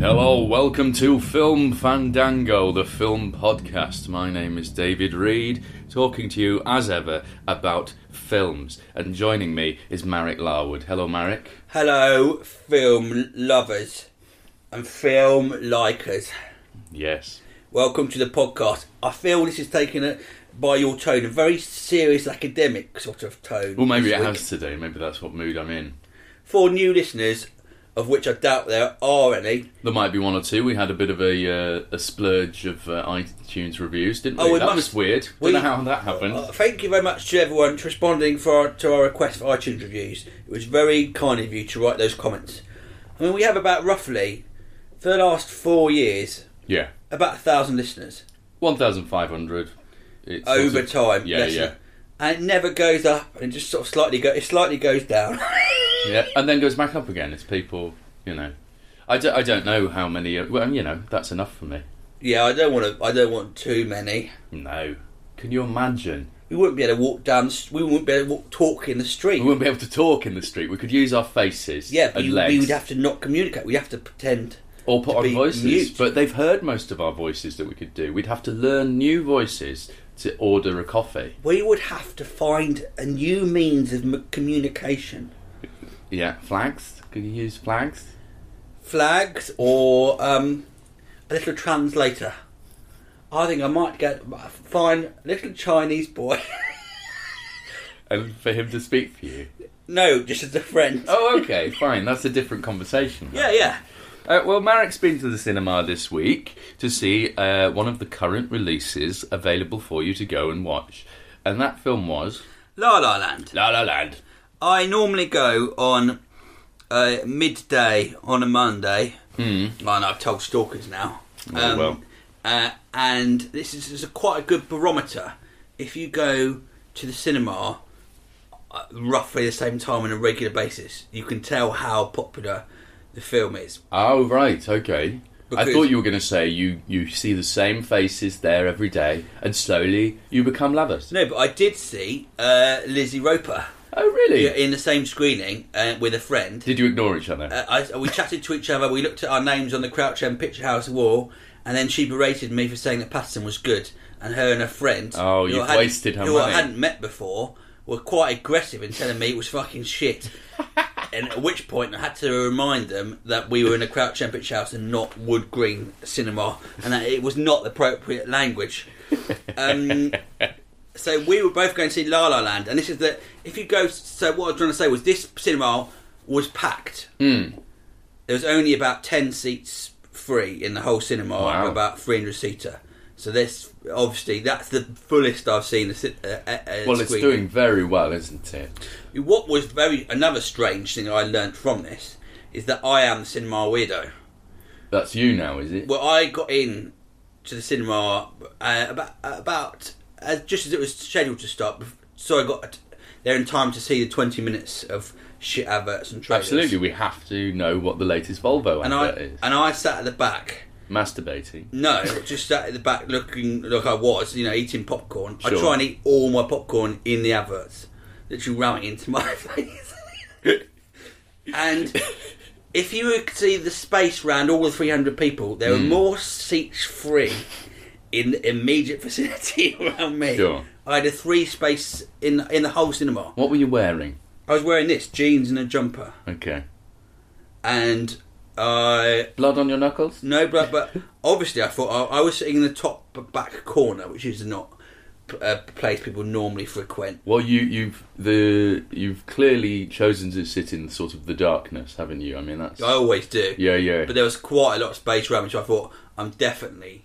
Hello, welcome to Film Fandango, the film podcast. My name is David Reed, talking to you as ever about films. And joining me is Marek Larwood. Hello, Marek. Hello, film lovers and film likers. Yes. Welcome to the podcast. I feel this is taken a, by your tone, a very serious academic sort of tone. Well, maybe it week. has today. Maybe that's what mood I'm in. For new listeners, of which I doubt there are any, There might be one or two. We had a bit of a uh, a splurge of uh, iTunes reviews, didn't we? Oh, we that must- was weird. we- Don't know how that happened. uh, thank you very much to everyone for responding for our, to our request for iTunes reviews. It was very kind of you to write those comments. I mean, we have about roughly, for the last four years, yeah. about a thousand listeners. 1,500. It's sort over of- time. Yeah, yeah. And it never goes up, and it just sort of slightly go. It slightly goes down. Yeah, and then goes back up again. It's people, you know. I don't, I don't know how many. uh, Well, you know, that's enough for me. yeah, I don't want to. I don't want too many. No. Can you imagine? We wouldn't be able to walk down. s- We wouldn't be able to walk, talk in the street. We wouldn't be able to talk in the street. We could use our faces yeah, but and you, legs. we would have to not communicate. We'd have to pretend. or put to on be voices. mute. But they've heard most of our voices that we could do. We'd have to learn new voices to order a coffee. We would have to find a new means of m- communication. Yeah, flags. Could you use flags? Flags or um, a little translator. I think I might get find a little Chinese boy. And for him to speak for you. no, just as a friend. Oh, okay, fine. That's a different conversation. Yeah, yeah. Uh, well, Marek's been to the cinema this week to see uh, one of the current releases available for you to go and watch. And that film was La La Land. La La Land. I normally go on uh, midday on a Monday. Hmm. Well, no, I've told stalkers now. Oh, well. uh, and this is, is a quite a good barometer. If you go to the cinema uh, roughly the same time on a regular basis, you can tell how popular the film is. Oh, right, okay. I thought you were going to say you, you see the same faces there every day and slowly you become lovers. No, but I did see uh, Lizzie Roper Oh, really? in the same screening uh, with a friend. Did you ignore each other? Uh, I, we chatted to each other. We looked at our names on the Crouch End Picture House wall, and then she berated me for saying that Patterson was good. And her and her friend, Oh, hadn't- wasted her who money. I hadn't met before, were quite aggressive in telling me it was fucking shit. and at which point, I had to remind them that we were in a Crouch End Picture House and not Wood Green Cinema, and that it was not the appropriate language. Um, so we were both going to see La La Land, and this is the if you go. So what I was trying to say was this cinema was packed. Hmm. There was only about ten seats free in the whole cinema, Wow. about three hundred seater. So this obviously that's the fullest I've seen. Uh, uh, uh, well, it's doing very well, isn't it? What was very another strange thing I learnt from this is that I am the cinema weirdo. That's you now, is it? Well, I got in to the cinema uh, about about uh, just as it was scheduled to start, so I got there in time to see the twenty minutes of shit adverts and trailers. Absolutely, we have to know what the latest Volvo And I advert is. and I sat at the back. Masturbating. No, just sat at the back looking like I was, you know, eating popcorn. I try and eat all my popcorn in the adverts, literally ramming into my face. and if you would see the space round all the 300 people, there Hmm. are more seats free in the immediate vicinity around me. Sure. I had a three space in in the whole cinema. What were you wearing? I was wearing this jeans and a jumper, Okay. and I Blood on your knuckles? no, but but obviously I thought I, I was sitting in the top back corner, which is not a place people normally frequent. Well, you, you've the you've clearly chosen to sit in sort of the darkness, haven't you? I mean, that's I always do. yeah, yeah. But there was quite a lot of space around me, so I thought I'm definitely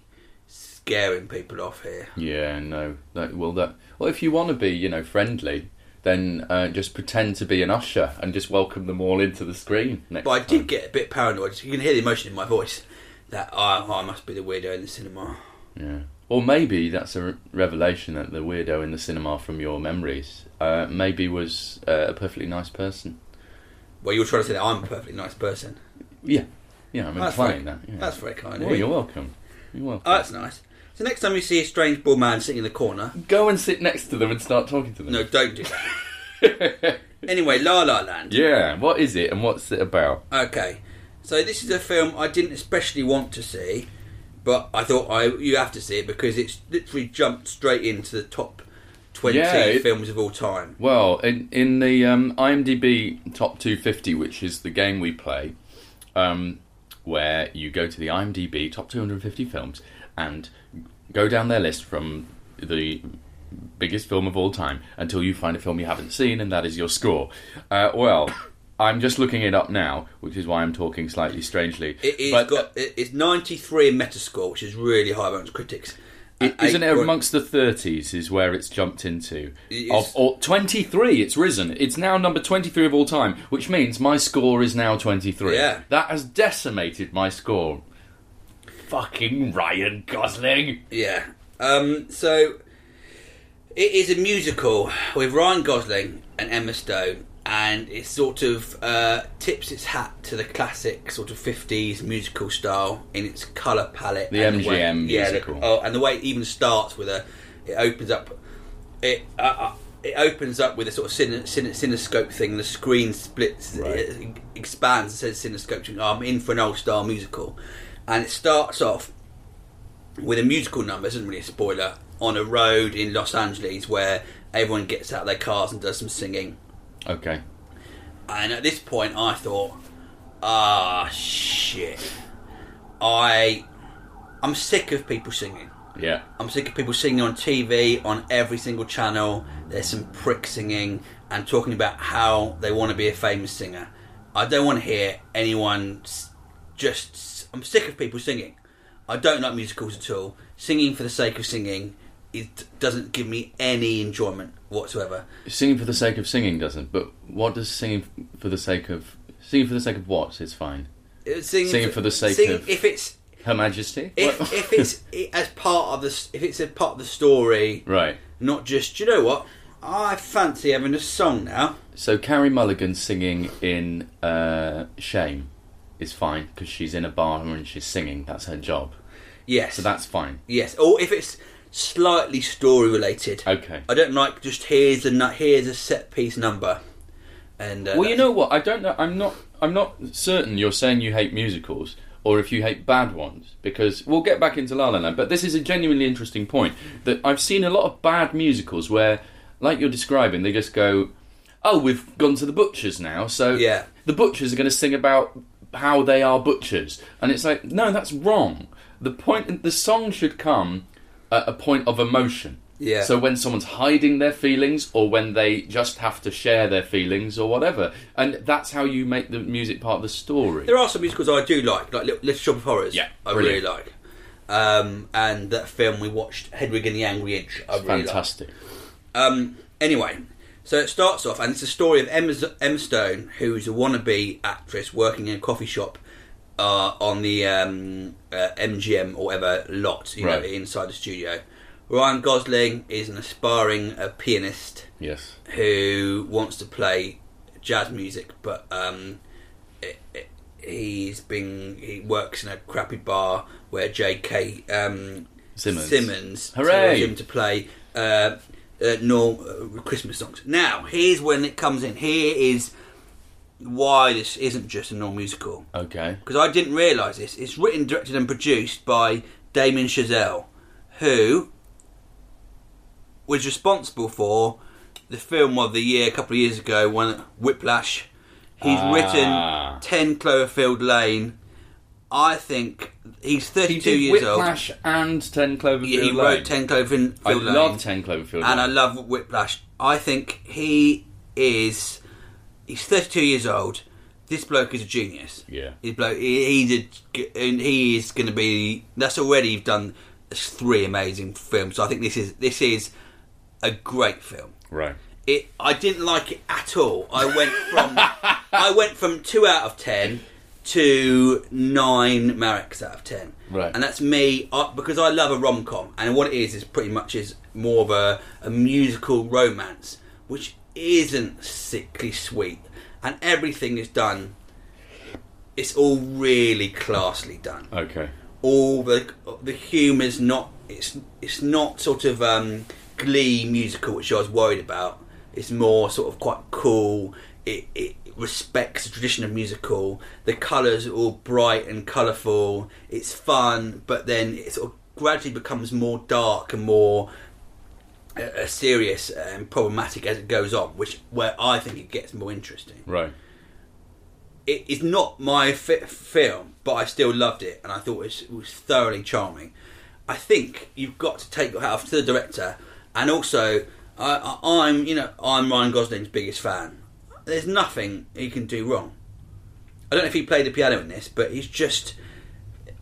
scaring people off here. Yeah, no. That, well, that well, if you want to be, you know, friendly, then uh, just pretend to be an usher and just welcome them all into the screen. Next But I time. did get a bit paranoid. You can hear the emotion in my voice that oh, I must be the weirdo in the cinema. Yeah. Or maybe that's a re- revelation that the weirdo in the cinema from your memories uh, maybe was uh, a perfectly nice person. Well, you were trying to say that I'm a perfectly nice person. Yeah. Yeah, I'm That's implying very, that. Yeah. That's very kind of well, you. you're welcome. You're welcome. Oh, that's nice. So next time you see a strange bald man sitting in the corner, Go and sit next to them and start talking to them. no, don't do that. anyway, La La Land. Yeah, what is it and what's it about? Okay, so this is a film I didn't especially want to see, but I thought I you have to see it because it's literally jumped straight into the top twenty Yeah, it- films of all time. Well, in in the um, IMDb top 250, which is the game we play, um, where you go to the IMDb top 250 films and go down their list from the biggest film of all time until you find a film you haven't seen, and that is your score. Uh, well. I'm just looking it up now, which is why I'm talking slightly strangely. It, it's But, got it, it's ninety three in Metascore, which is really high amongst critics. It, isn't it amongst the 30s is where it's jumped into? It Of or 23, it's risen. It's now number 23 of all time, which means my score is now 23. Yeah. That has decimated my score. Fucking Ryan Gosling. Yeah. Um, so it is a musical with Ryan Gosling and Emma Stone, and it sort of uh, tips its hat to the classic sort of fifties musical style in its colour palette. The and way- MGM yeah, the- musical. oh, and the way it even starts with a, it opens up, it. Uh, uh, it opens up with a sort of cine, cine, cinescope thing. The screen splits, Right. it expands. It says cinescope. I'm in for an old style musical, and it starts off with a musical number, isn't really a spoiler, on a road in Los Angeles where everyone gets out of their cars and does some singing. Okay. And at this point, I thought, ah, shit. I, I'm sick of people singing. Yeah. I'm sick of people singing on TV on every single channel. There's some prick singing and talking about how they want to be a famous singer. I don't want to hear anyone just. I'm sick of people singing. I don't like musicals at all. Singing for the sake of singing it doesn't give me any enjoyment whatsoever. Singing for the sake of singing doesn't, but what does singing for the sake of. Singing for the sake of what is fine? Uh, Singing, Singing for the sake singing- of- if it's Her Majesty? if, if it's as part of the if it's a part of the story, right. not just you know what I fancy having a song now. So Carey Mulligan singing in uh, Shame is fine because she's in a bar and she's singing. That's her job. Yes, So that's fine. yes. Or if it's slightly story related. Okay. I don't like just here's a here's a set piece number. And uh, Well, you know what? I don't know. I'm not. I'm not certain. You're saying you hate musicals, or if you hate bad ones, because we'll get back into La La Land. But this is a genuinely interesting point that I've seen a lot of bad musicals where, like you're describing, they just go, "Oh, we've gone to the butchers now, so Yeah. the butchers are going to sing about how they are butchers," and it's like, no, that's wrong. The point, the song should come at a point of emotion. Yeah. So when someone's hiding their feelings, or when they just have to share their feelings, or whatever, and that's how you make the music part of the story. There are some musicals I do like, like Little, Shop of Horrors. Yeah, I brilliant. really like. Um, and that film we watched, Hedwig and the Angry Inch. I really like. Fantastic. Um, anyway, so it starts off, and it's a story of Emma, Emma Stone, who's a wannabe actress working in a coffee shop uh, on the um, uh, MGM or whatever lot, you know, inside the studio. Ryan Gosling is an aspiring uh, pianist Yes. who wants to play jazz music, but um, it, it, he's been he works in a crappy bar where J.K. Um, Simmons. Simmons Hooray! him to play uh, uh, norm, uh, Christmas songs. Now, here's when it comes in. Here is why this isn't just a normal musical Okay. because I didn't realise this. It's written, directed, and produced by Damien Chazelle, who was responsible for the film of the year a couple of years ago, when Whiplash. He's Ah. written Ten Cloverfield Lane. I think he's He 32 did years old. Whiplash and Ten Cloverfield He, he Lane. wrote Ten Cloverfield I Lane. love Ten Cloverfield and I love Whiplash. I think he is. He's 32 years old. This bloke is a genius. Yeah. He's bloke. He, he's a, and he is going to be. That's already done three amazing films. So I think this is this is a great film. Right. It. I didn't like it at all. I went from I went from two out of ten to nine Mareks out of ten. Right. And that's me uh, because I love a rom com, and what it is is pretty much is more of a, a musical romance, which isn't sickly sweet, and everything is done. It's all really classily done. Okay. All the the humour's not. It's it's not sort of um, Glee musical, which I was worried about. It's more sort of quite cool. It, it respects the tradition of musical. The colours are all bright and colourful. It's fun, but then it sort of gradually becomes more dark and more uh, uh, serious and problematic as it goes on. Which where I think it gets more interesting Right. it is not my fi- film, but I still loved it, and I thought it was, it was thoroughly charming. I think you've got to take your hat off to the director, and also I, I, I'm, you know, I'm Ryan Gosling's biggest fan. There's nothing he can do wrong. I don't know if he played the piano in this, but he's just.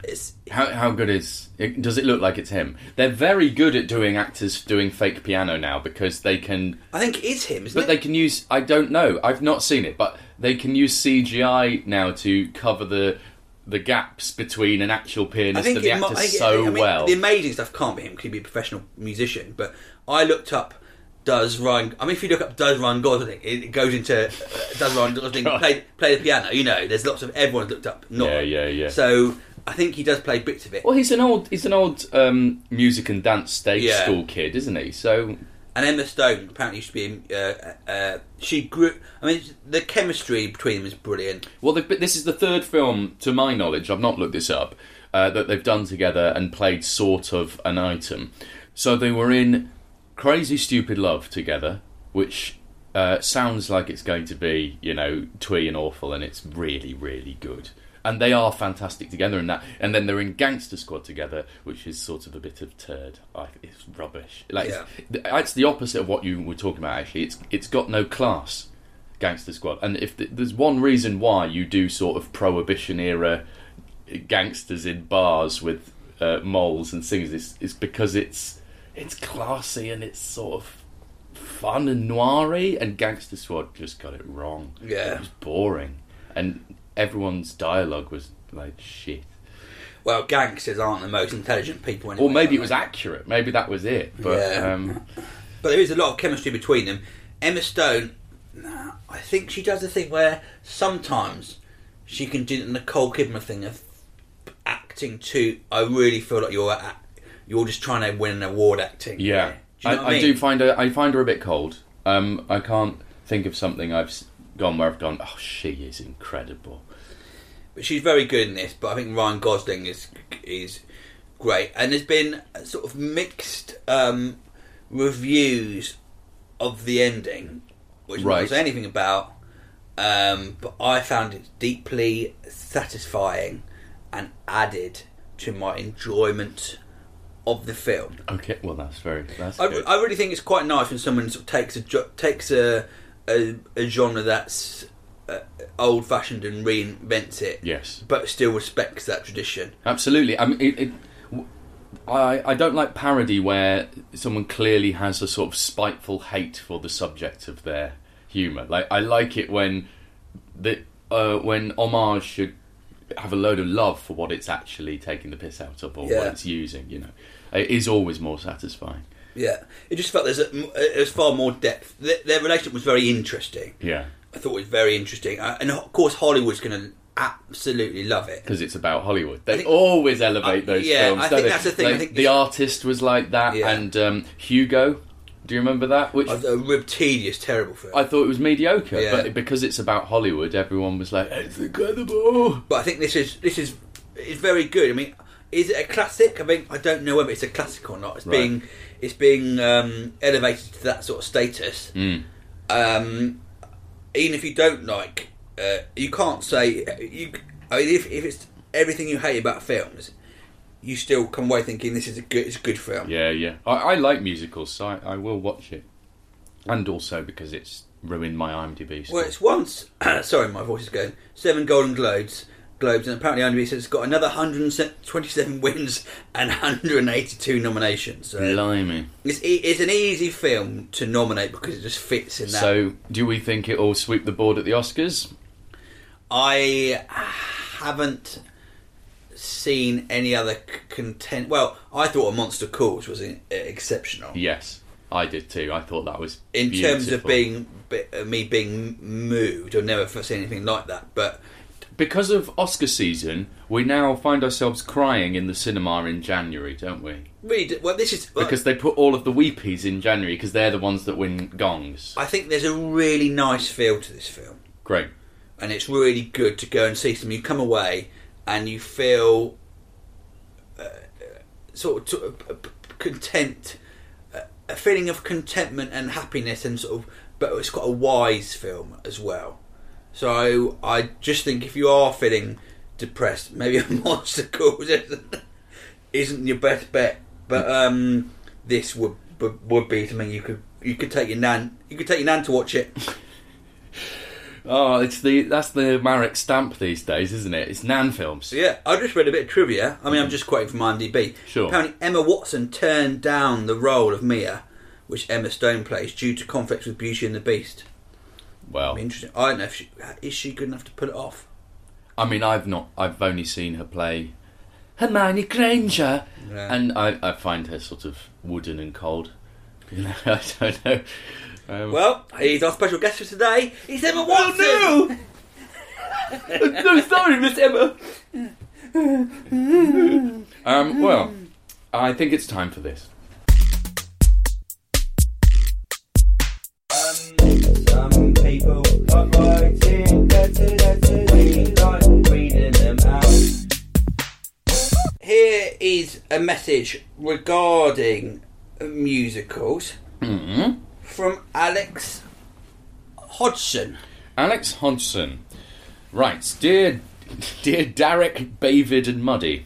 It's, How how good is? It, does it look like it's him? They're very good at doing actors doing fake piano now because they can. I think it is him, isn't But it? they can use. I don't know. I've not seen it, but they can use CGI now to cover the the gaps between an actual pianist and the actor I think it- so I mean, well. The amazing stuff can't be him because he'd be a professional musician. But I looked up. Does Ryan? I mean, if you look up does Ryan Gosling, it, it goes into uh, does Ryan Gosling play play the piano? You know, there's lots of everyone's looked up. Not, Yeah, yeah, yeah. So I think he does play bits of it. Well, he's an old he's an old um, music and dance stage Yeah. school kid, isn't he? So And Emma Stone apparently used to be. in, Uh, uh, she grew. I mean, the chemistry between them is brilliant. Well, this is the third film, to my knowledge, I've not looked this up, uh, that they've done together and played sort of an item. So they were in Crazy Stupid Love together, which uh, sounds like it's going to be, you know, twee and awful, and it's really, really good. And they are fantastic together in that. And then they're in Gangster Squad together, which is sort of a bit of turd. Like it's rubbish. Like it's, it's the opposite of what you were talking about. Actually, it's it's got no class. Gangster Squad. And if th- there's one reason why you do sort of prohibition era gangsters in bars with uh, moles and things, it's, it's because it's it's classy and it's sort of fun and noiry. And Gangster Squad just got it wrong. Yeah. it was boring, and everyone's dialogue was like shit. Well, gangsters aren't the most intelligent people. Anyway, Or maybe it was accurate. Maybe that was it. But Yeah. um, But there is a lot of chemistry between them. Emma Stone, I think she does the thing where sometimes she can do the Nicole Kidman thing of acting to. I really feel like you're at, you're just trying to win an award acting. Yeah, Do you I, know what I, I do find her. I find her a bit cold. Um, I can't think of something I've gone where I've gone. Oh, she is incredible. But she's very good in this. But I think Ryan Gosling is is great. And there's been sort of mixed um, reviews of the ending, which I'm not say anything about. Um, but I found it deeply satisfying and added to my enjoyment of the film. Okay, well that's very. That's I, good. I really think it's quite nice when someone sort of takes a takes a a, a genre that's uh, old fashioned and reinvents it. Yes. but still respects that tradition. Absolutely. I mean, it, it, I I don't like parody where someone clearly has a sort of spiteful hate for the subject of their humour. Like I like it when the uh, when homage should have a load of love for what it's actually taking the piss out of or Yeah. what it's using. You know, is always more satisfying. Yeah, it just felt there's a, there's far more depth. Their, their relationship was very interesting. Yeah, I thought it was very interesting, uh, and of course Hollywood's going to absolutely love it. because it's about Hollywood. They think- always elevate Uh, those yeah, films. I think they? that's the thing. I think the artist was like that, Yeah. and um, Hugo. Do you remember that? Which A, a rib tedious, terrible film. I thought it was mediocre, Yeah. but because it's about Hollywood, everyone was like, "It's incredible." but I think this is this is is very good. I mean, is it a classic? I mean, I don't know whether it's a classic or not. It's Right. being it's being um, elevated to that sort of status. Mm. Um, even if you don't like, uh, you can't say you. I mean, if, if it's everything you hate about films, you still come away thinking this is a good, it's a good film. Yeah, yeah. I, I like musicals, so I, I will watch it. And also because it's ruined my IMDb. score. Well, it's once. sorry, my voice is going. Seven Golden Globes, Globes, and apparently IMDb says it's got another 127 wins and 182 nominations. So Blimey. it's, e- it's an easy film to nominate because it just fits in that. So, do we think it'll sweep the board at the Oscars? I haven't seen any other c- content. Well, I thought A Monster Calls was in, uh, exceptional Yes, I did too. I thought that was in terms of being me being moved. I've never seen anything like that, but. Because of Oscar season. We now find ourselves crying in the cinema in January, don't we? Really, d- well, this is Because they put all of the weepies in January because they're the ones that win gongs. I think there's a really nice feel to this film, Great. and it's really good to go and see some. You come away and you feel uh, sort of sort of, uh, content, uh, a feeling of contentment and happiness, and sort of. But it's got a wise film as well. So I just think if you are feeling depressed, maybe a monster calls isn't, isn't your best bet. But um, this would, would would be something you could you could take your nan you could take your nan to watch it. Oh, it's the that's the Marek stamp these days, isn't it? It's Nan films. Yeah, I just read a bit of trivia. I mean, I'm just quoting from IMDb. Sure. Apparently, Emma Watson turned down the role of Mia, which Emma Stone plays, due to conflicts with Beauty and the Beast. Well, Interesting. I don't know if she is she good enough to put it off. I mean, I've not. I've only seen her play Hermione Granger, Yeah. and I, I find her sort of wooden and cold. You know, I don't know. Um, Well, he's our special guest for today. It's Emma Watson. I'm so sorry, Miss Emma. um, well, I think it's time for this. Some is a message regarding musicals mm-hmm. from Alex Hodgson. Alex Hodgson writes, "Dear, dear Derek, David, and Muddy."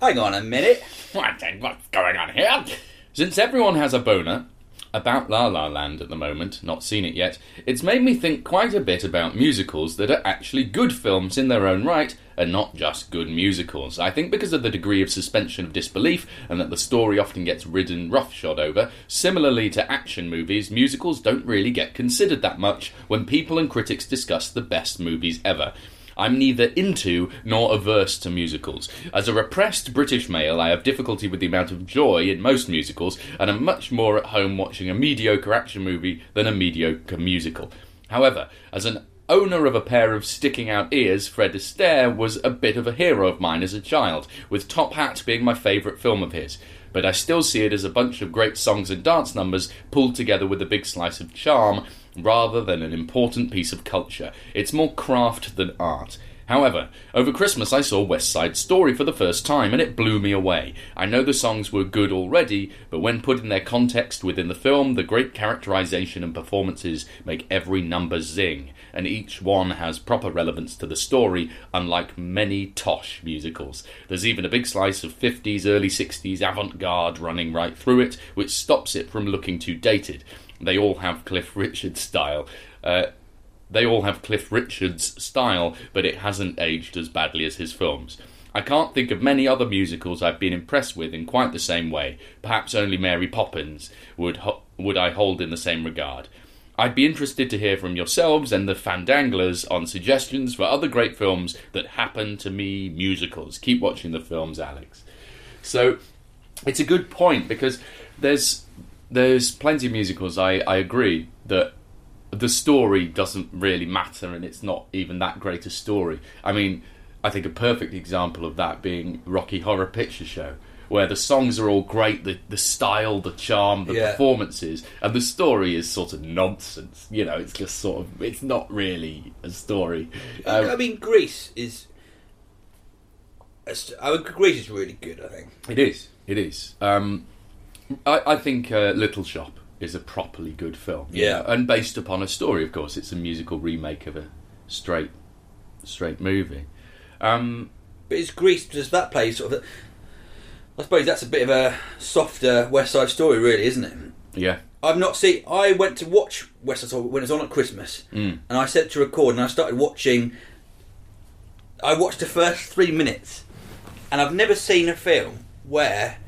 Hang on a minute. What what's going on here? Since everyone has a boner about La La Land at the moment, not seen it yet, it's made me think quite a bit about musicals that are actually good films in their own right and not just good musicals. I think because of the degree of suspension of disbelief and that the story often gets ridden roughshod over, similarly to action movies, musicals don't really get considered that much when people and critics discuss the best movies ever. I'm neither into nor averse to musicals. As a repressed British male, I have difficulty with the amount of joy in most musicals, and am much more at home watching a mediocre action movie than a mediocre musical. However, as an owner of a pair of sticking out ears, Fred Astaire was a bit of a hero of mine as a child, with Top Hat being my favourite film of his. But I still see it as a bunch of great songs and dance numbers pulled together with a big slice of charm rather than an important piece of culture. It's more craft than art. However, over Christmas I saw West Side Story for the first time and it blew me away. I know the songs were good already, but when put in their context within the film, the great characterization and performances make every number zing, and each one has proper relevance to the story, unlike many tosh musicals. There's even a big slice of 50s, early 60s avant garde running right through it, which stops it from looking too dated. They all have Cliff Richard style. Uh, they all have Cliff Richard's style, but it hasn't aged as badly as his films. I can't think of many other musicals I've been impressed with in quite the same way. Perhaps only Mary Poppins would ho- would I hold in the same regard. I'd be interested to hear from yourselves and the Fandanglers on suggestions for other great films that happen to me musicals. Keep watching the films, Alex. So it's a good point because there's there's plenty of musicals. I, I agree that the story doesn't really matter and it's not even that great a story. I mean, I think a perfect example of that being Rocky Horror Picture Show, where the songs are all great, the the style, the charm, the Yeah. performances, and the story is sort of nonsense. You know, it's just sort of it's not really a story. Um, I mean, Grease is. I would Grease is really good. I think. It is. It is. Um, I, I think uh, Little Shop is a properly good film. you Yeah. know, and based upon a story, of course. It's a musical remake of a straight, straight movie. Um, But it's Grease. Does that play sort of? I suppose that's a bit of a softer West Side Story, really, isn't it? yeah. I've not seen. I went to watch West Side Story when it was on at Christmas, Mm. and I set to record, and I started watching. I watched the first three minutes, and I've never seen a film where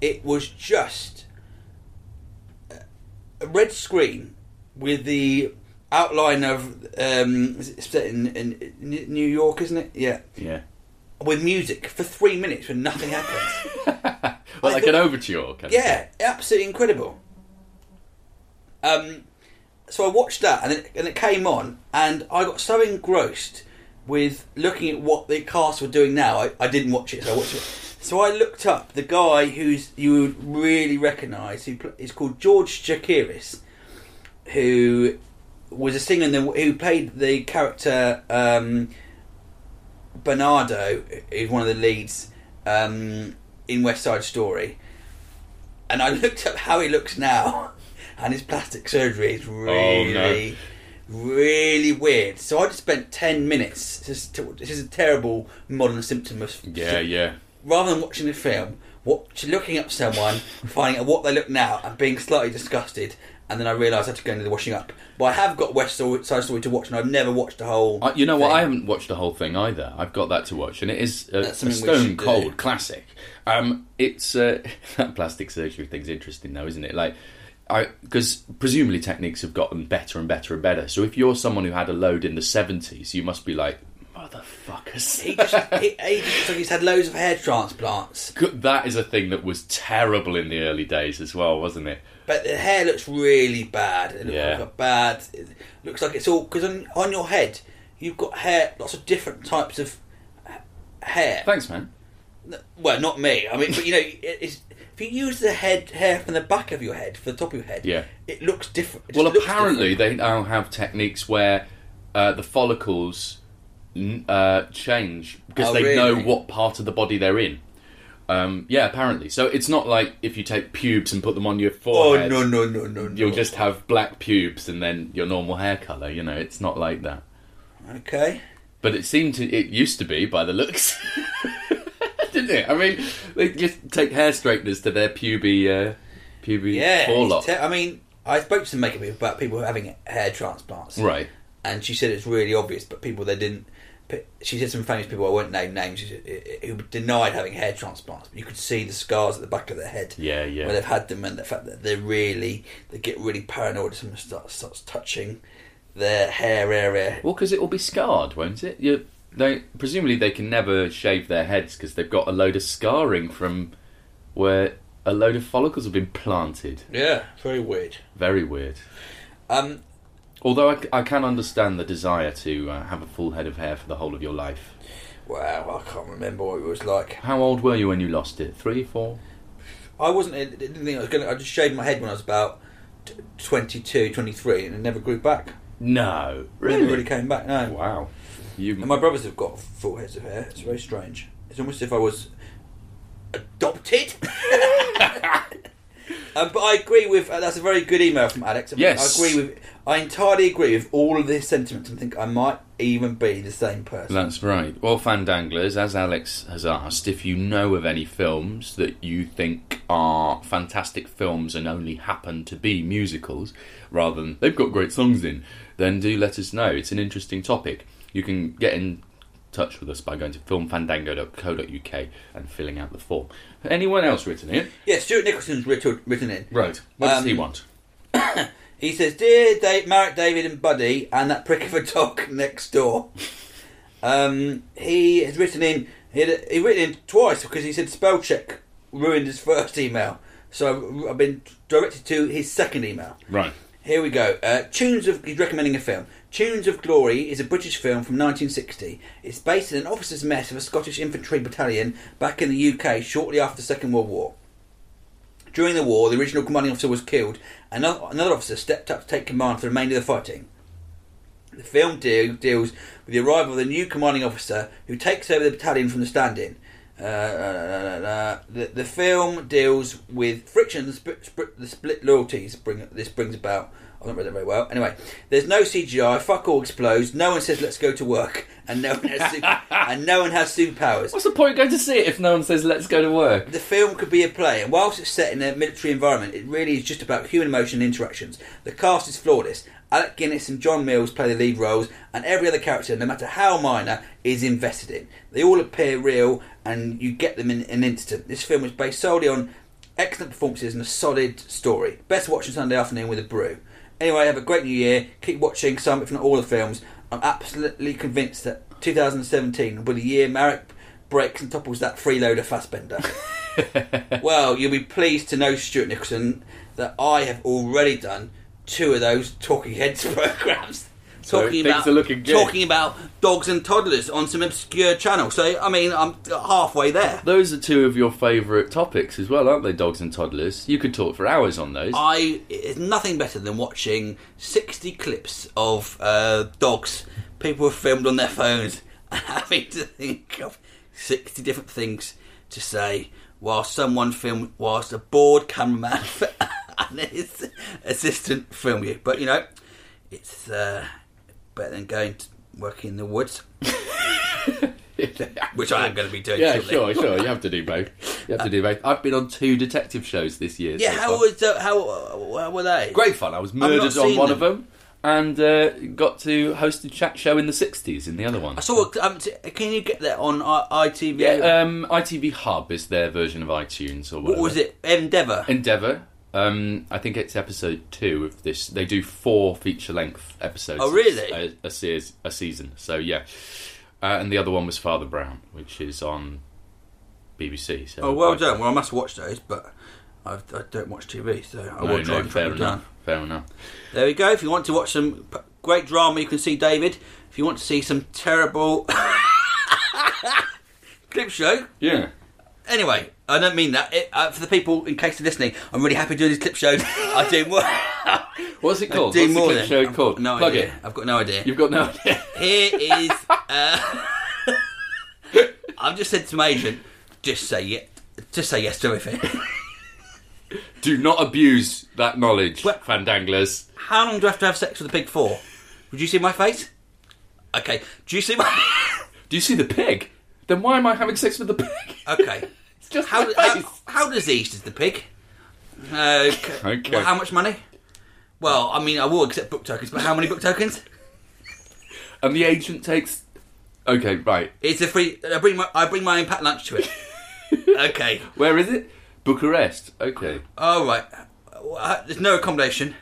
it was just a red screen with the outline of um, is it set in, in New York, isn't it? Yeah, Yeah. With music for three minutes when nothing happens. Well, I like thought- an overture. Kind of Yeah, absolutely incredible. Um, so I watched that, and it, and it came on, and I got so engrossed with looking at what the cast were doing now. I, I didn't watch it, so I watched it. So I looked up the guy who's you would really recognise. Who pl- is called George Chakiris, who was a singer in the, who played the character um, Bernardo, is one of the leads um, in West Side Story. And I looked up how he looks now, and his plastic surgery is really, really weird. So I just spent ten minutes. This is, a terrible modern symptom of Yeah, yeah. rather than watching the film, watch, looking up someone, finding out what they look now, and being slightly disgusted. And then I realised I had to go into the washing up. But I have got West Side Story to watch, and I've never watched the whole. I, you know what? thing. I haven't watched the whole thing either. I've got that to watch, and it is a, a That's something we stone should do. cold classic. Um, it's uh, that plastic surgery thing's interesting, though, isn't it? Like, I because presumably techniques have gotten better and better and better. So if you're someone who had a load in the seventies, you must be like motherfuckers. He just, he, he just he's had loads of hair transplants, that is a thing that was terrible in the early days as well, wasn't it? But the hair looks really bad. It looks Yeah. like bad. It looks like it's all because on, on your head you've got hair, lots of different types of hair. Thanks, man. Well, not me. I mean, but you know, if you use the head hair from the back of your head for the top of your head, Yeah. it looks different. It Well, apparently different. they now have techniques where uh, the follicles uh, change because Oh, they know what part of the body they're in. Um, yeah, apparently. So it's not like if you take pubes and put them on your Oh forehead, no no no no! no. you'll just have black pubes and then your normal hair color. You know, it's not like that. okay. But it seemed to. It used to be by the looks, didn't it? I mean, they just take hair straighteners to their puby, uh, puby Yeah, forelock. te- I mean, I spoke to some makeup people about people having hair transplants, right. and she said it's really obvious, but people they didn't. She said some famous people I won't name names who denied having hair transplants. But you could see the scars at the back of their head. Yeah, yeah. Where they've had them, and the fact that they're really they get really paranoid if someone starts starts touching their hair area. Well, because it will be scarred, won't it? You, they presumably they can never shave their heads because they've got a load of scarring from where a load of follicles have been planted. Yeah, very weird. Very weird. Um, Although I can understand the desire to uh, have a full head of hair for the whole of your life. wow, I can't remember what it was like. How old were you when you lost it? Three, four? I wasn't. I didn't think I was going. to... I just shaved my head when I was about t- 22, 23, and it never grew back. No, Never really came back. No. Wow. You And my brothers have got full heads of hair. It's very strange. It's almost as if I was adopted. Uh, but I agree with uh, that's a very good email from Alex. I mean, Yes. I agree with. I entirely agree with all of his sentiments and think I might even be the same person. That's right. Well, Fandanglers, as Alex has asked, if you know of any films that you think are fantastic films and only happen to be musicals, rather than they've got great songs in, then do let us know. It's an interesting topic. You can get in touch with us by going to filmfandango.co.uk and filling out the form. Anyone else written in? Yeah, Stuart Nicholson's written, written in. Right. What does Um, he want? He says, "Dear Dave, Marek, David, and Buddy, and that prick of a dog next door." um, he has written in. He had, he written in twice because he said spell check ruined his first email. So I've, I've been directed to his second email. Right. Here we go. Uh, Tunes of he's recommending a film. Tunes of Glory is a British film from 1960. It's based in an officer's mess of a Scottish infantry battalion back in the UK shortly after the Second World War. During the war, the original commanding officer was killed, and another, officer stepped up to take command for the remainder of the fighting. The film deal, deals with the arrival of the new commanding officer who takes over the battalion from the stand-in. Uh, la, la, la, la. The, the film deals with friction the, split, split, the split loyalties bring this brings about. I've not read that very well. Anyway, there's no CGI. Fuck all explodes. No one says let's go to work, and no one has su- and no one has superpowers. What's the point of going to see it if no one says let's go to work? The film could be a play, and whilst it's set in a military environment, it really is just about human emotion and interactions. The cast is flawless. Alec Guinness and John Mills play the lead roles, and every other character, no matter how minor, is invested in. They all appear real, and you get them in an instant. This film is based solely on excellent performances and a solid story. Best watch on Sunday afternoon with a brew. Anyway, have a great new year. Keep watching some, if not all, the films. I'm absolutely convinced that 2017 will be the year Marek breaks and topples that freeloader Fassbender. well, you'll be pleased to know, Stuart Nicholson, that I have already done two of those Talking Heads programs. So talking things about are looking good. talking about dogs and toddlers on some obscure channel. So I mean, I'm halfway there. Those are two of your favourite topics as well, aren't they? Dogs and toddlers. You could talk for hours on those. I it's nothing better than watching 60 clips of uh, dogs people have filmed on their phones having to think of 60 different things to say while someone filmed whilst a bored cameraman and his assistant film you. But you know, it's uh, better than going to work in the woods, which I am going to be doing. yeah, shortly. sure, sure. You have to do both. You have to do both. I've been on two detective shows this year. Yeah, so how far. was uh, how, uh, how were they? great fun. I was murdered on one them. of them, and uh, got to host a chat show in the '60s in the other one. I saw. Um, can you get that on ITV? Yeah, um, ITV Hub is their version of iTunes or what was it? Endeavour. Endeavour. Um, I think it's episode two of this. They do four feature-length episodes. Oh, really? A, a, series, a season. So yeah, uh, and the other one was Father Brown, which is on BBC. So Oh, well I- done. Well, I must watch those, but I, I don't watch TV, so I No, will try no, and track fair enough. down. Fair enough. There we go. If you want to watch some p- great drama, you can see David. If you want to see some terrible clip show, Yeah. anyway, I don't mean that. It, uh, for the people, in case they're listening, I'm really happy doing these clip shows. I do more. What's it I called? do What's the more clip show called? No Plug idea. it. I've got no idea. You've got no idea. Here is. Uh, I've just said to my agent, just say yes. Just say yes to everything. Do not abuse that knowledge, What? fandanglers. How long do I have to have sex with a pig for? Would you see my face? Okay. Do you see my? Do you see the pig? Then why am I having sex with the pig? Okay. It's just How, my how, face. how diseased is the pig? Okay. Okay. Well, how much money? Well, I mean, I will accept book tokens, but how many book tokens? And the agent takes. Okay, right. It's a free. I bring my I bring my own packed lunch to it. okay. Where is it? Bucharest. Okay. All right. Uh, There's no accommodation.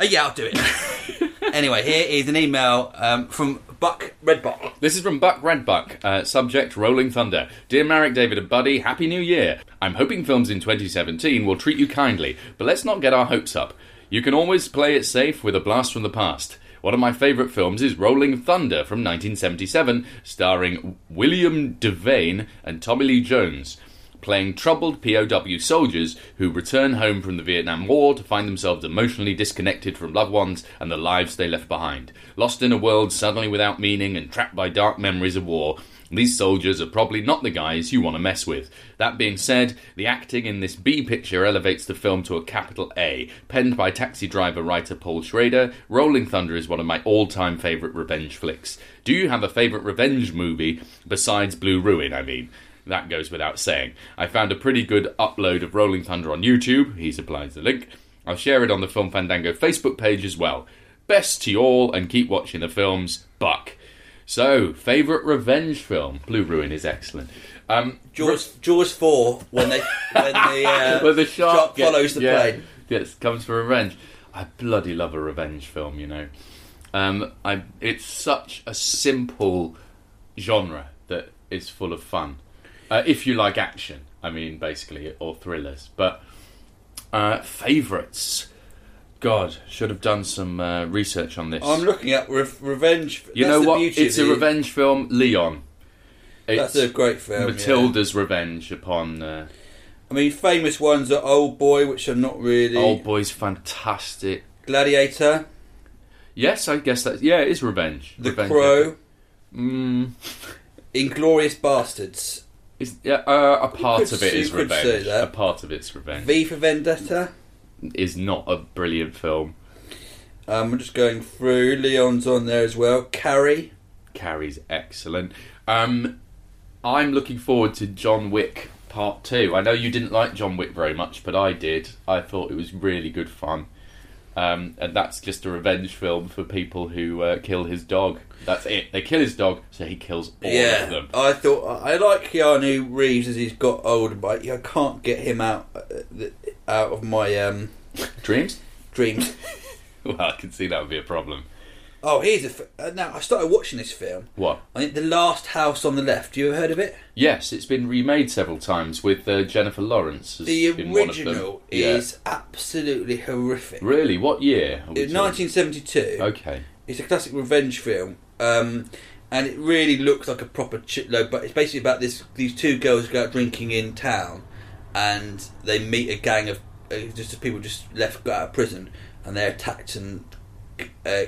Uh, yeah, I'll do it. anyway, here is an email um, from Buck Redbuck. This is from Buck Redbuck. Uh, subject Rolling Thunder. Dear Marek, David, and Buddy, Happy New Year. I'm hoping films in 2017 will treat you kindly, but let's not get our hopes up. You can always play it safe with a blast from the past. One of my favourite films is Rolling Thunder from 1977, starring William Devane and Tommy Lee Jones, playing troubled POW soldiers who return home from the Vietnam War to find themselves emotionally disconnected from loved ones and the lives they left behind. Lost in a world suddenly without meaning and trapped by dark memories of war, these soldiers are probably not the guys you want to mess with. That being said, the acting in this B picture elevates the film to a capital A. Penned by taxi driver writer Paul Schrader, Rolling Thunder is one of my all time favourite revenge flicks. Do you have a favourite revenge movie besides Blue Ruin, I mean? That goes without saying. I found a pretty good upload of Rolling Thunder on YouTube. He supplies the link. I'll share it on the Film Fandango Facebook page as well. Best to you all, and keep watching the films. Buck. So, favourite revenge film? Blue Ruin is excellent. Um, Jaws, Jaws four when they when the, uh, the shark, gets- follows the yeah, plane. Gets, comes for revenge. I bloody love a revenge film, you know. Um, I, it's such a simple genre that is full of fun. Uh, if you like action, I mean, basically, or thrillers. But uh, favourites. God, should have done some uh, research on this. I'm looking at Re- Revenge. you that's know what? It's a revenge film, Leon. That's It's a great film. Matilda's revenge upon uh, I mean, famous ones are Old Boy, which are not really. Old Boy's fantastic. Gladiator, Yes, I guess that. Yeah, it is revenge. The Revenge Crow, Mm, Inglourious Basterds. Yeah, uh, a part of it is you could say revenge. that. A part of it's revenge. V for Vendetta. is not a brilliant film. Um, we're just going through. Leon's on there as well. Carrie. Carrie's excellent. Um, I'm looking forward to John Wick Part Two. I know you didn't like John Wick very much, but I did. I thought it was really good fun. Um, and that's just a revenge film for people who uh, kill his dog. That's it. They kill his dog, so he kills all of them. I thought I like Keanu Reeves as he's got older, but I can't get him out uh, out of my um, Dreams? dreams. Well, I can see that would be a problem. Oh, here's a f- uh, now. I started watching this film. What? I think the last house on the left. You ever heard of it? Yes, it's been remade several times with uh, Jennifer Lawrence. As The in one of them. original Yeah. is absolutely horrific. Really? What year? are we It's talking? 1972. Okay. It's a classic revenge film, um, and it really looks like a proper shitload. But it's basically about this: these two girls go out drinking in town, and they meet a gang of uh, just people just left got out of prison, and they're attacked and uh,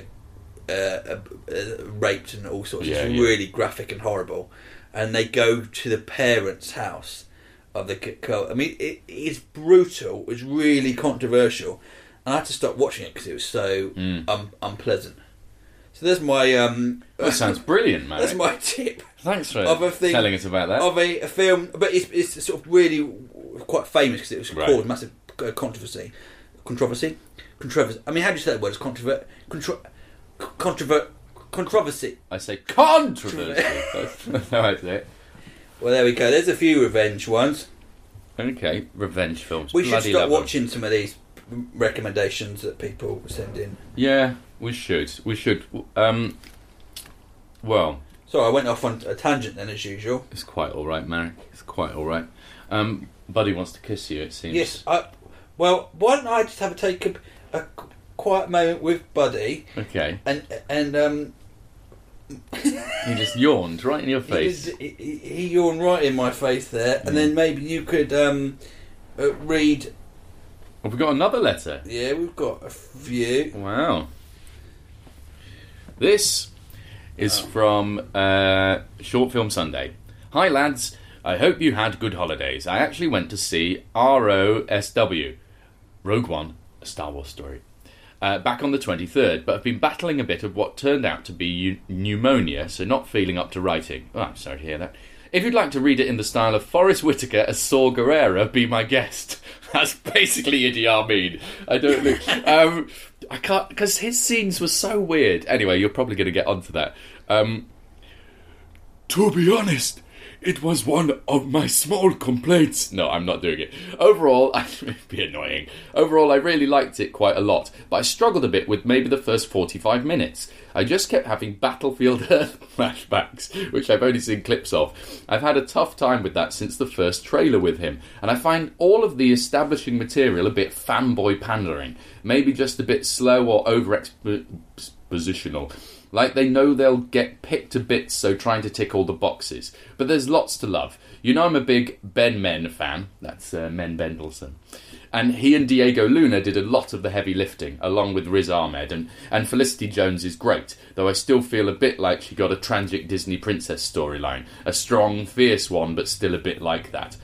uh, uh, uh, raped and all sorts. Yeah, it's yeah. really graphic and horrible. And they go to the parents' house of the girl. I mean, it is brutal. It's really controversial, and I had to stop watching it because it was so Mm. um, unpleasant. So there's my um. That sounds brilliant, man. That's my tip Thanks for of a thing telling us about that. of a, a film, but it's, it's sort of really quite famous because it was Right. caused massive uh, controversy, controversy, controversy. I mean, how do you say that word? It's controvert, contro, controvert, controversy. I say controversy. That's how I say it. Well, there we go. There's a few revenge ones. Okay, revenge films. We should Bloody love 'em. watching some of these recommendations that people send in. Yeah, we should. We should. Um, well, Sorry, I went off on a tangent then, as usual. it's quite all right, Marek. It's quite all right. Um, Buddy wants to kiss you. It seems. Yes. I, well, why don't I just have a take a, a quiet moment with Buddy Okay. and and um. He just yawned right in your He, face. did- he, he, he yawned right in my face there, and then maybe you could um, uh, read. Have we got another letter? Yeah, we've got a few. Wow. This is from uh, Short Film Sunday. Hi, lads. I hope you had good holidays. I actually went to see ROSW, Rogue One, a Star Wars story, uh, back on the 23rd, but have been battling a bit of what turned out to be eu- pneumonia, so not feeling up to writing. Oh, I'm sorry to hear that. If you'd like to read it in the style of Forest Whitaker as Saw Gerrera, be my guest. That's basically Idi Amin. I don't know. Um, I can't because his scenes were so weird. Anyway, you're probably going to get onto that. Um, to be honest, it was one of my small complaints. No, I'm not doing it. Overall, it'd be annoying. Overall, I really liked it quite a lot, but I struggled a bit with maybe the first 45 minutes. I just kept having Battlefield Earth flashbacks, which I've only seen clips of. I've had a tough time with that since the first trailer with him, and I find all of the establishing material a bit fanboy pandering, maybe just a bit slow or over expositional. Like they know they'll get picked to bits, so trying to tick all the boxes. But there's lots to love. You know, I'm a big Ben Men fan. That's uh, Men Bendelson. And he and Diego Luna did a lot of the heavy lifting, along with Riz Ahmed. And, and Felicity Jones is great, though I still feel a bit like she got a tragic Disney princess storyline. A strong, fierce one, but still a bit like that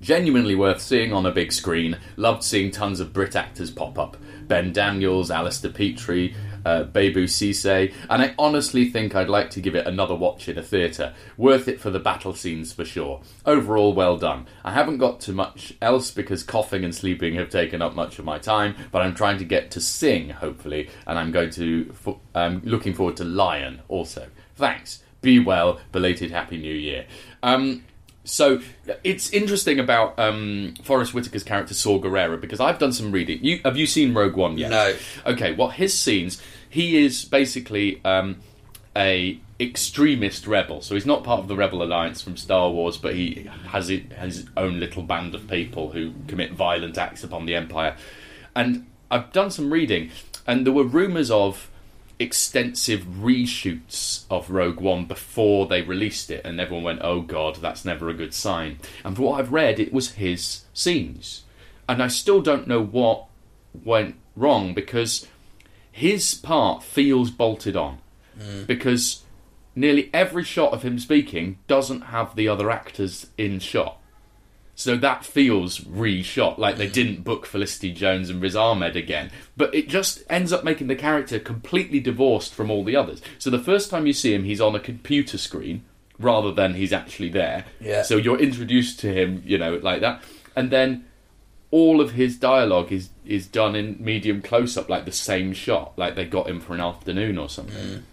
genuinely worth seeing on a big screen. Loved seeing tons of Brit actors pop up. Ben Daniels, Alistair Petrie, uh, Babou Ceesay, and I honestly think I'd like to give it another watch in a theatre. Worth it for the battle scenes for sure. Overall, well done. I haven't got to much else because coughing and sleeping have taken up much of my time, but I'm trying to get to sing, hopefully, and I'm going to. fo- I'm looking forward to Lion also. Thanks. Be well. Belated Happy New Year. Um, so it's interesting about um, Forest Whitaker's character Saw Gerrera because I've done some reading. You have you seen Rogue One yet? No. Okay. Well, his scenes, he is basically um, a extremist rebel. So he's not part of the Rebel Alliance from Star Wars, but he has his own little band of people who commit violent acts upon the Empire. And I've done some reading, and there were rumours of extensive reshoots of Rogue One before they released it, and everyone went, "Oh God, that's never a good sign." And from what I've read, it was his scenes, and I still don't know what went wrong because his part feels bolted on mm. because nearly every shot of him speaking doesn't have the other actors in shot. So that feels reshot, like they mm. didn't book Felicity Jones and Riz Ahmed again. But it just ends up making the character completely divorced from all the others. So the first time you see him, he's on a computer screen rather than he's actually there. Yeah. So you're introduced to him, you know, like that. And then all of his dialogue is is done in medium close up, like the same shot, like they got him for an afternoon or something.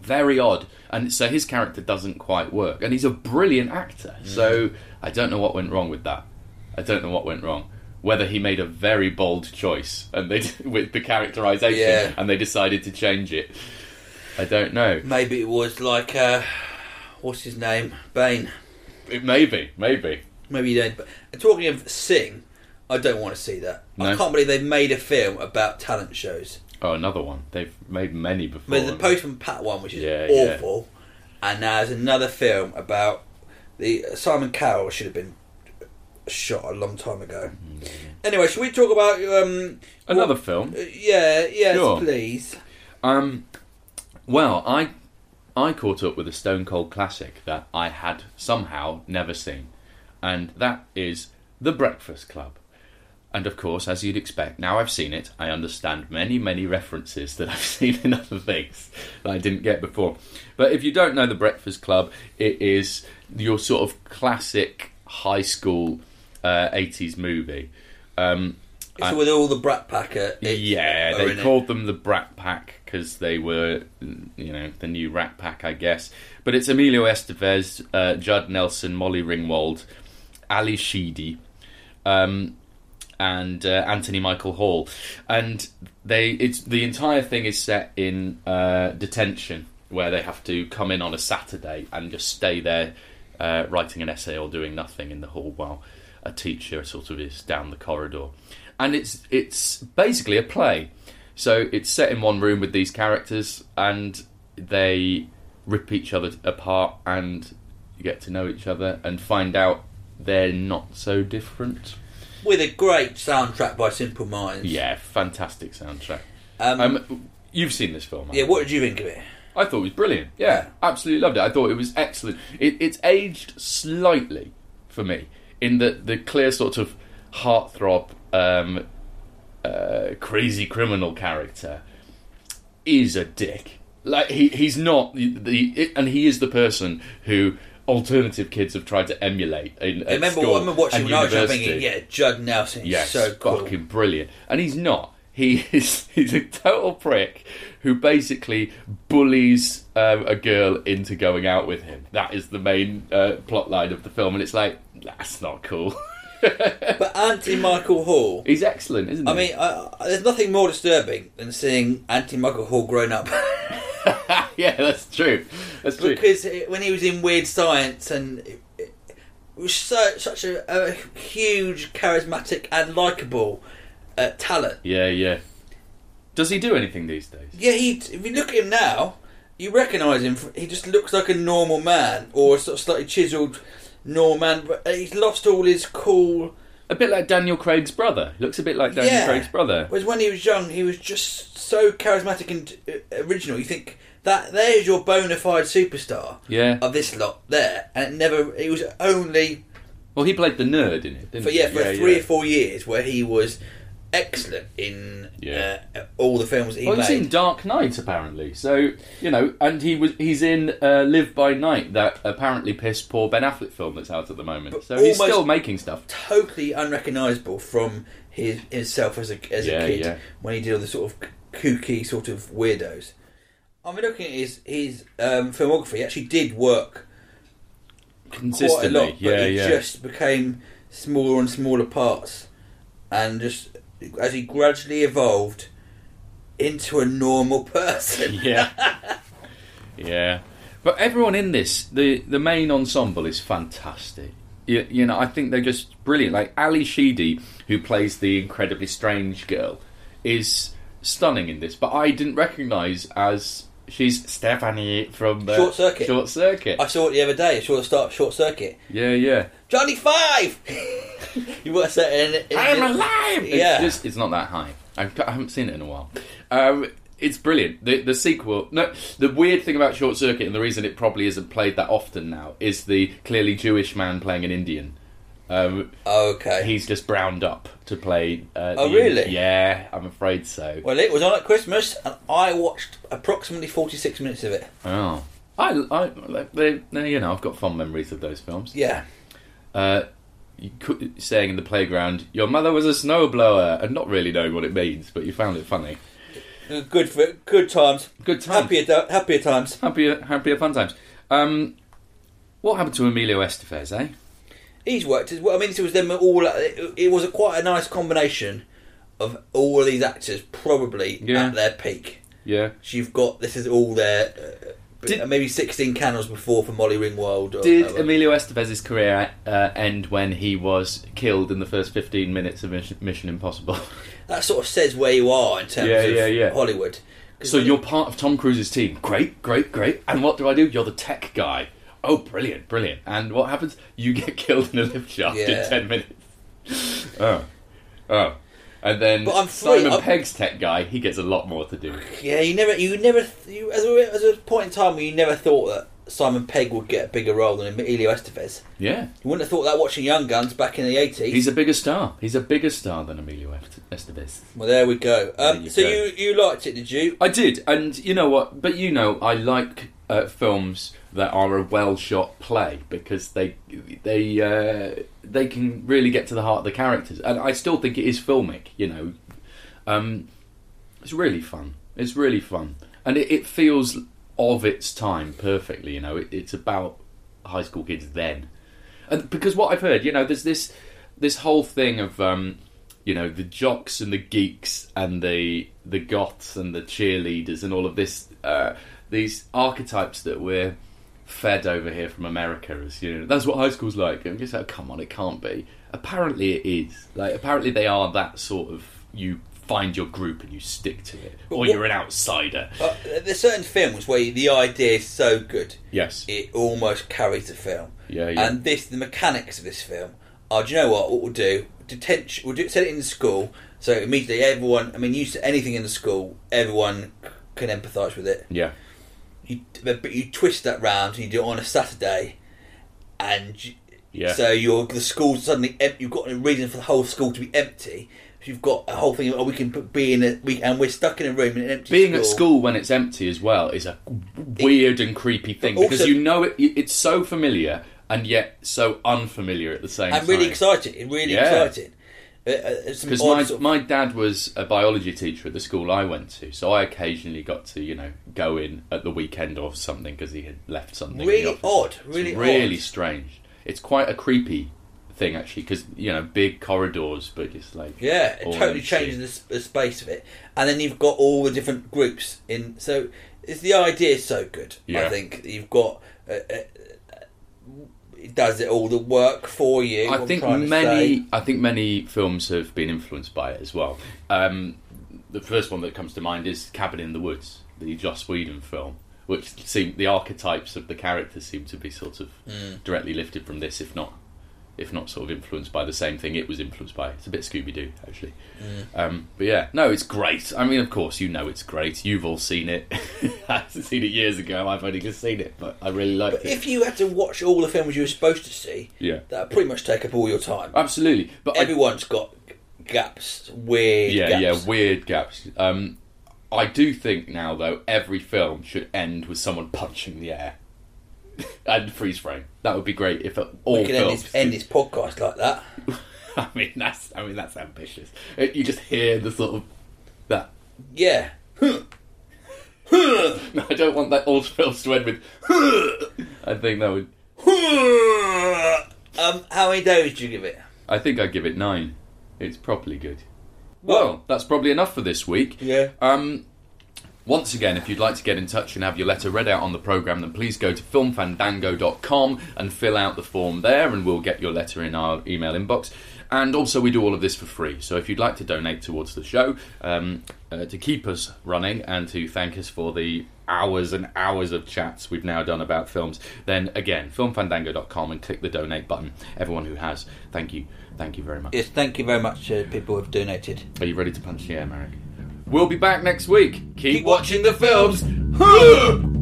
Very odd, and so his character doesn't quite work, and he's a brilliant actor. So I don't know what went wrong with that. I don't know what went wrong. Whether he made a very bold choice and they with the characterization, Yeah. and they decided to change it. I don't know. Maybe it was like uh, what's his name, Bane. It maybe, maybe. Maybe you don't. But talking of Sing, I don't want to see that. I can't believe they've made a film about talent shows. Oh, another one. They've made many before. There's the Postman Pat one, which is Yeah, yeah. awful, and now there's another film about the Simon Cowell should have been shot a long time ago. Anyway, should we talk about um, Another what- film. uh, yeah, yes, Sure. please. Um, well, I I caught up with a Stone Cold classic that I had somehow never seen, and that is The Breakfast Club. And of course, as you'd expect, now I've seen it, I understand many, many references that I've seen in other things that I didn't get before. But if you don't know The Breakfast Club, it is your sort of classic high school uh, 80s movie. Um, with all the Brat Packer. yeah, they in it. called them the Brat Pack because they were, you know, the new Rat Pack, I guess. But it's Emilio Estevez, uh, Judd Nelson, Molly Ringwald, Ally Sheedy, um, and uh, Anthony Michael Hall, and they. It's the entire thing is set in uh, detention where they have to come in on a Saturday and just stay there, uh, writing an essay or doing nothing in the hall while a teacher sort of is down the corridor, and it's it's basically a play. So it's set in one room with these characters, and they rip each other apart and get to know each other and find out they're not so different. With a great soundtrack by Simple Minds. Yeah, fantastic soundtrack. Um, Um, you've seen this film? yeah. What did you think of it? I thought it was brilliant. Yeah, Yeah. absolutely loved it. I thought it was excellent. It, it's aged slightly for me in that the clear sort of heartthrob, um, uh, crazy criminal character is a dick. Like he, he's not the, the it, and he is the person who alternative kids have tried to emulate. In, I remember, school I remember watching when I was thinking, yeah, Judd Nelson is Yes, so cool. fucking brilliant. And he's not. He is he's a total prick who basically bullies um, a girl into going out with him. That is the main uh, plot line of the film, and it's like that's not cool. But Anthony Michael Hall, he's excellent, isn't he? I mean, I, I, there's nothing more disturbing than seeing Anthony Michael Hall grown up. yeah, that's true. That's true. because it, when he was in Weird Science and it, it was so such a, a huge, charismatic and likable uh, talent. yeah, yeah. Does he do anything these days? Yeah, he. If you look at him now, you recognise him. He just looks like a normal man, or a sort of slightly chiselled normal man. But he's lost all his cool. A bit like Daniel Craig's brother. Looks a bit like Daniel Yeah. Craig's brother. Whereas when he was young, he was just so charismatic and uh, original. You think that there's your bona fide superstar Yeah. of this lot there, and it never. It was only Well, he played the nerd in it, didn't for he? yeah for three yeah. or four years where he was excellent in Yeah. uh, all the films that he Well, he's in Dark Knight apparently. So you know, and he was he's in uh, Live by Night, that apparently pissed poor Ben Affleck film that's out at the moment. But so he's still making stuff. totally unrecognisable from his himself as a as Yeah, a kid yeah. when he did all the sort of kooky sort of weirdos. I mean, looking at his his um, filmography, he actually did work quite a lot, but yeah, it yeah. just became smaller and smaller parts, and just as he gradually evolved into a normal person. yeah, yeah. But everyone in this, the the main ensemble is fantastic. You, you know, I think they're just brilliant. Like Ally Sheedy, who plays the incredibly strange girl, is stunning in this. But I didn't recognise as she's Stephanie from uh, Short Circuit. Short Circuit. I saw it the other day. Short start, short circuit. Yeah, yeah. Johnny Five. you? In, in, I'm alive. It's Yeah. just it's not that high. I've, I haven't seen it in a while. Um, it's brilliant. The the sequel. No, the weird thing about Short Circuit and the reason it probably isn't played that often now is the clearly Jewish man playing an Indian. Um, Okay. he's just browned up to play. Uh, Oh, really? Yeah, I'm afraid so. well, it was on at Christmas, and I watched approximately 46 minutes of it. Oh, I, I, they, they- you know, I've got fond memories of those films. Yeah. Uh, you could, saying in the playground, "Your mother was a snowblower," and not really knowing what it means, but you found it funny. Good for good times. Good times. Happier, happier times. Happier, happier fun times. Um, what happened to Emilio Estevez, eh? He's worked as well. I mean, it was them all. It, it was a quite a nice combination of all of these actors, probably Yeah. at their peak. Yeah. So you've got this is all their uh, Did- maybe 16 candles before for Molly Ringwald. Or, Did. Emilio Estevez's career uh, end when he was killed in the first 15 minutes of Mission, Impossible? that sort of says where you are in terms Yeah, of yeah, yeah. Hollywood. so you're part of Tom Cruise's team. Great, great, great. And what do I do? You're the tech guy. Oh, brilliant, brilliant. And what happens? You get killed in a lift shaft Yeah. in 10 minutes. Oh. Oh. And then But I'm free- Simon I'm- Pegg's tech guy, he gets a lot more to do. Yeah, you never, you never, you, as, a, as a point in time where you never thought that Simon Pegg would get a bigger role than Emilio Estevez. Yeah. You wouldn't have thought that watching Young Guns back in the 80s. He's a bigger star. He's a bigger star than Emilio Est- Estevez. well, there we go. There Um, you so go. you you liked it, did you? I did, and you know what? But you know, I like uh, films that are a well shot play because they they uh, they can really get to the heart of the characters, and I still think it is filmic. You know, um, it's really fun. It's really fun, and it, it feels of its time perfectly. You know, it, it's about high school kids then, and because what I've heard, you know, there's this this whole thing of um, you know the jocks and the geeks and the the goths and the cheerleaders and all of this uh, these archetypes that we're fed over here from America as you know that's what high school's like. And just like, come on, it can't be. Apparently, it is. Like apparently, they are that sort of you find your group and you stick to it, or what- you're an outsider. Uh, there's certain films where the idea is so good, Yes. it almost carries the film. Yeah, yeah. And this, the mechanics of this film, are. Do you know what? What we'll do? Detention. We'll do, set it in school, so immediately everyone. I mean, you set anything in the school, everyone can empathise with it. yeah. You, but you twist that round and you do it on a Saturday, and you, Yeah. so you're the school suddenly em- you've got a reason for the whole school to be empty. You've got a whole thing. Oh, we can be in a we and we're stuck in a room in an empty. Being at school when it's empty as well is a weird and creepy thing because you know it. It's so familiar and yet so unfamiliar at the same time. and really exciting. Really Yeah. exciting. Uh, uh, Because my, sort of- my dad was a biology teacher at the school I went to, so I occasionally got to you know go in at the weekend or something because he had left something. Really odd, It's really really odd. strange. It's quite a creepy thing actually because you know big corridors, but just like Yeah, it totally changes the, the space of it, and then you've got all the different groups in. So it's the idea is so good. I think you've got. Uh, uh, it does it all the work for you. I think many. I think many films have been influenced by it as well. Um, the first one that comes to mind is Cabin in the Woods, the Joss Whedon film, which seem the archetypes of the characters seem to be sort of Mm. directly lifted from this, if not, if not sort of influenced by the same thing it was influenced by. It's a bit Scooby Doo actually. Mm. Um, but yeah, no, it's great. I mean, of course, you know it's great. You've all seen it. I've seen it years ago. I've only just seen it, but I really liked But it. if you had to watch all the films you were supposed to see, Yeah. that would pretty much take up all your time. Absolutely, but I- Everyone's got gaps, weird yeah, gaps. yeah, weird gaps. Um, I do think now though every film should end with someone punching the air and freeze frame. That would be great if it all we can end this, end this podcast like that. I mean that's I mean that's ambitious. You just hear the sort of that. Yeah. No, I don't want that all films to end with. I think that would. um, how many days do you give it? I think I'd give it nine. It's properly good. Well, that's probably enough for this week. Yeah. Um, once again, if you'd like to get in touch and have your letter read out on the programme, then please go to filmfandango.com and fill out the form there, and we'll get your letter in our email inbox. And also, we do all of this for free. So if you'd like to donate towards the show, um, uh, to keep us running and to thank us for the hours and hours of chats we've now done about films, then again, filmfandango.com and click the donate button. Everyone who has, thank you. Thank you very much. Yes, thank you very much to people who have donated. Are you ready to punch the air, Marek? We'll be back next week. Keep, Keep watching the films.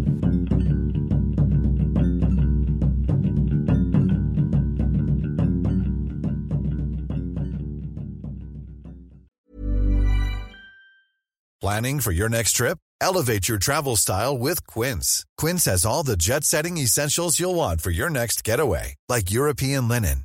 Planning for your next trip? Elevate your travel style with Quince. Quince has all the jet setting essentials you'll want for your next getaway, like European linen,